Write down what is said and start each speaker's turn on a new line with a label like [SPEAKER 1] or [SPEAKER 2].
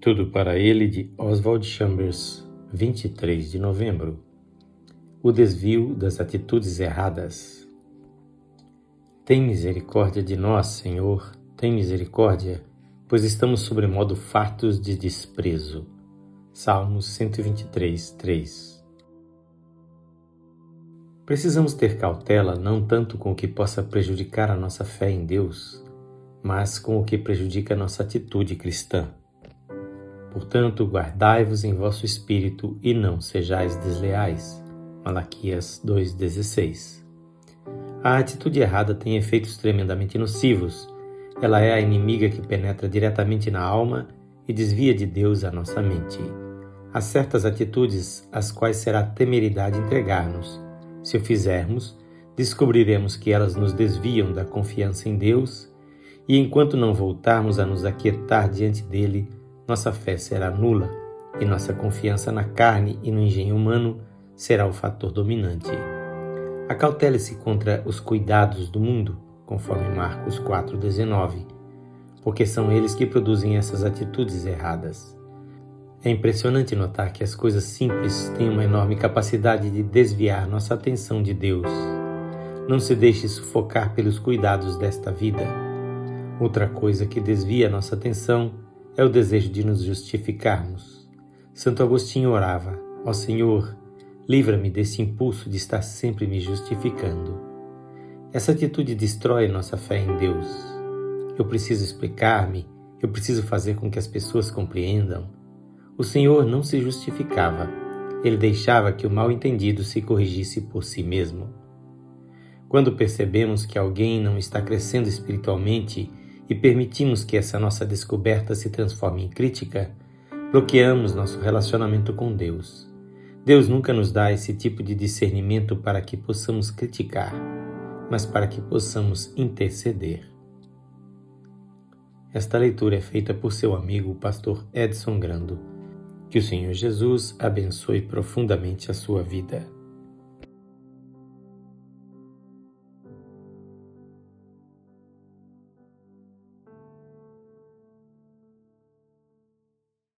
[SPEAKER 1] Tudo para ele de Oswald Chambers, 23 de novembro. O desvio das atitudes erradas. Tem misericórdia de nós, Senhor, tem misericórdia, pois estamos sobremodo fartos de desprezo. Salmos 123, 3. Precisamos ter cautela não tanto com o que possa prejudicar a nossa fé em Deus, mas com o que prejudica a nossa atitude cristã. Portanto, guardai-vos em vosso espírito e não sejais desleais. Malaquias 2,16 A atitude errada tem efeitos tremendamente nocivos. Ela é a inimiga que penetra diretamente na alma e desvia de Deus a nossa mente. Há certas atitudes às quais será temeridade entregar-nos. Se o fizermos, descobriremos que elas nos desviam da confiança em Deus, e enquanto não voltarmos a nos aquietar diante dele, nossa fé será nula e nossa confiança na carne e no engenho humano será o fator dominante. Acautele-se contra os cuidados do mundo, conforme Marcos 4,19, porque são eles que produzem essas atitudes erradas. É impressionante notar que as coisas simples têm uma enorme capacidade de desviar nossa atenção de Deus. Não se deixe sufocar pelos cuidados desta vida. Outra coisa que desvia nossa atenção é o desejo de nos justificarmos. Santo Agostinho orava: Ó Senhor, livra-me desse impulso de estar sempre me justificando. Essa atitude destrói nossa fé em Deus. Eu preciso explicar-me, eu preciso fazer com que as pessoas compreendam. O Senhor não se justificava, ele deixava que o mal-entendido se corrigisse por si mesmo. Quando percebemos que alguém não está crescendo espiritualmente e permitimos que essa nossa descoberta se transforme em crítica, bloqueamos nosso relacionamento com Deus. Deus nunca nos dá esse tipo de discernimento para que possamos criticar, mas para que possamos interceder. Esta leitura é feita por seu amigo, o pastor Edson Grando. Que o Senhor Jesus abençoe profundamente a sua vida.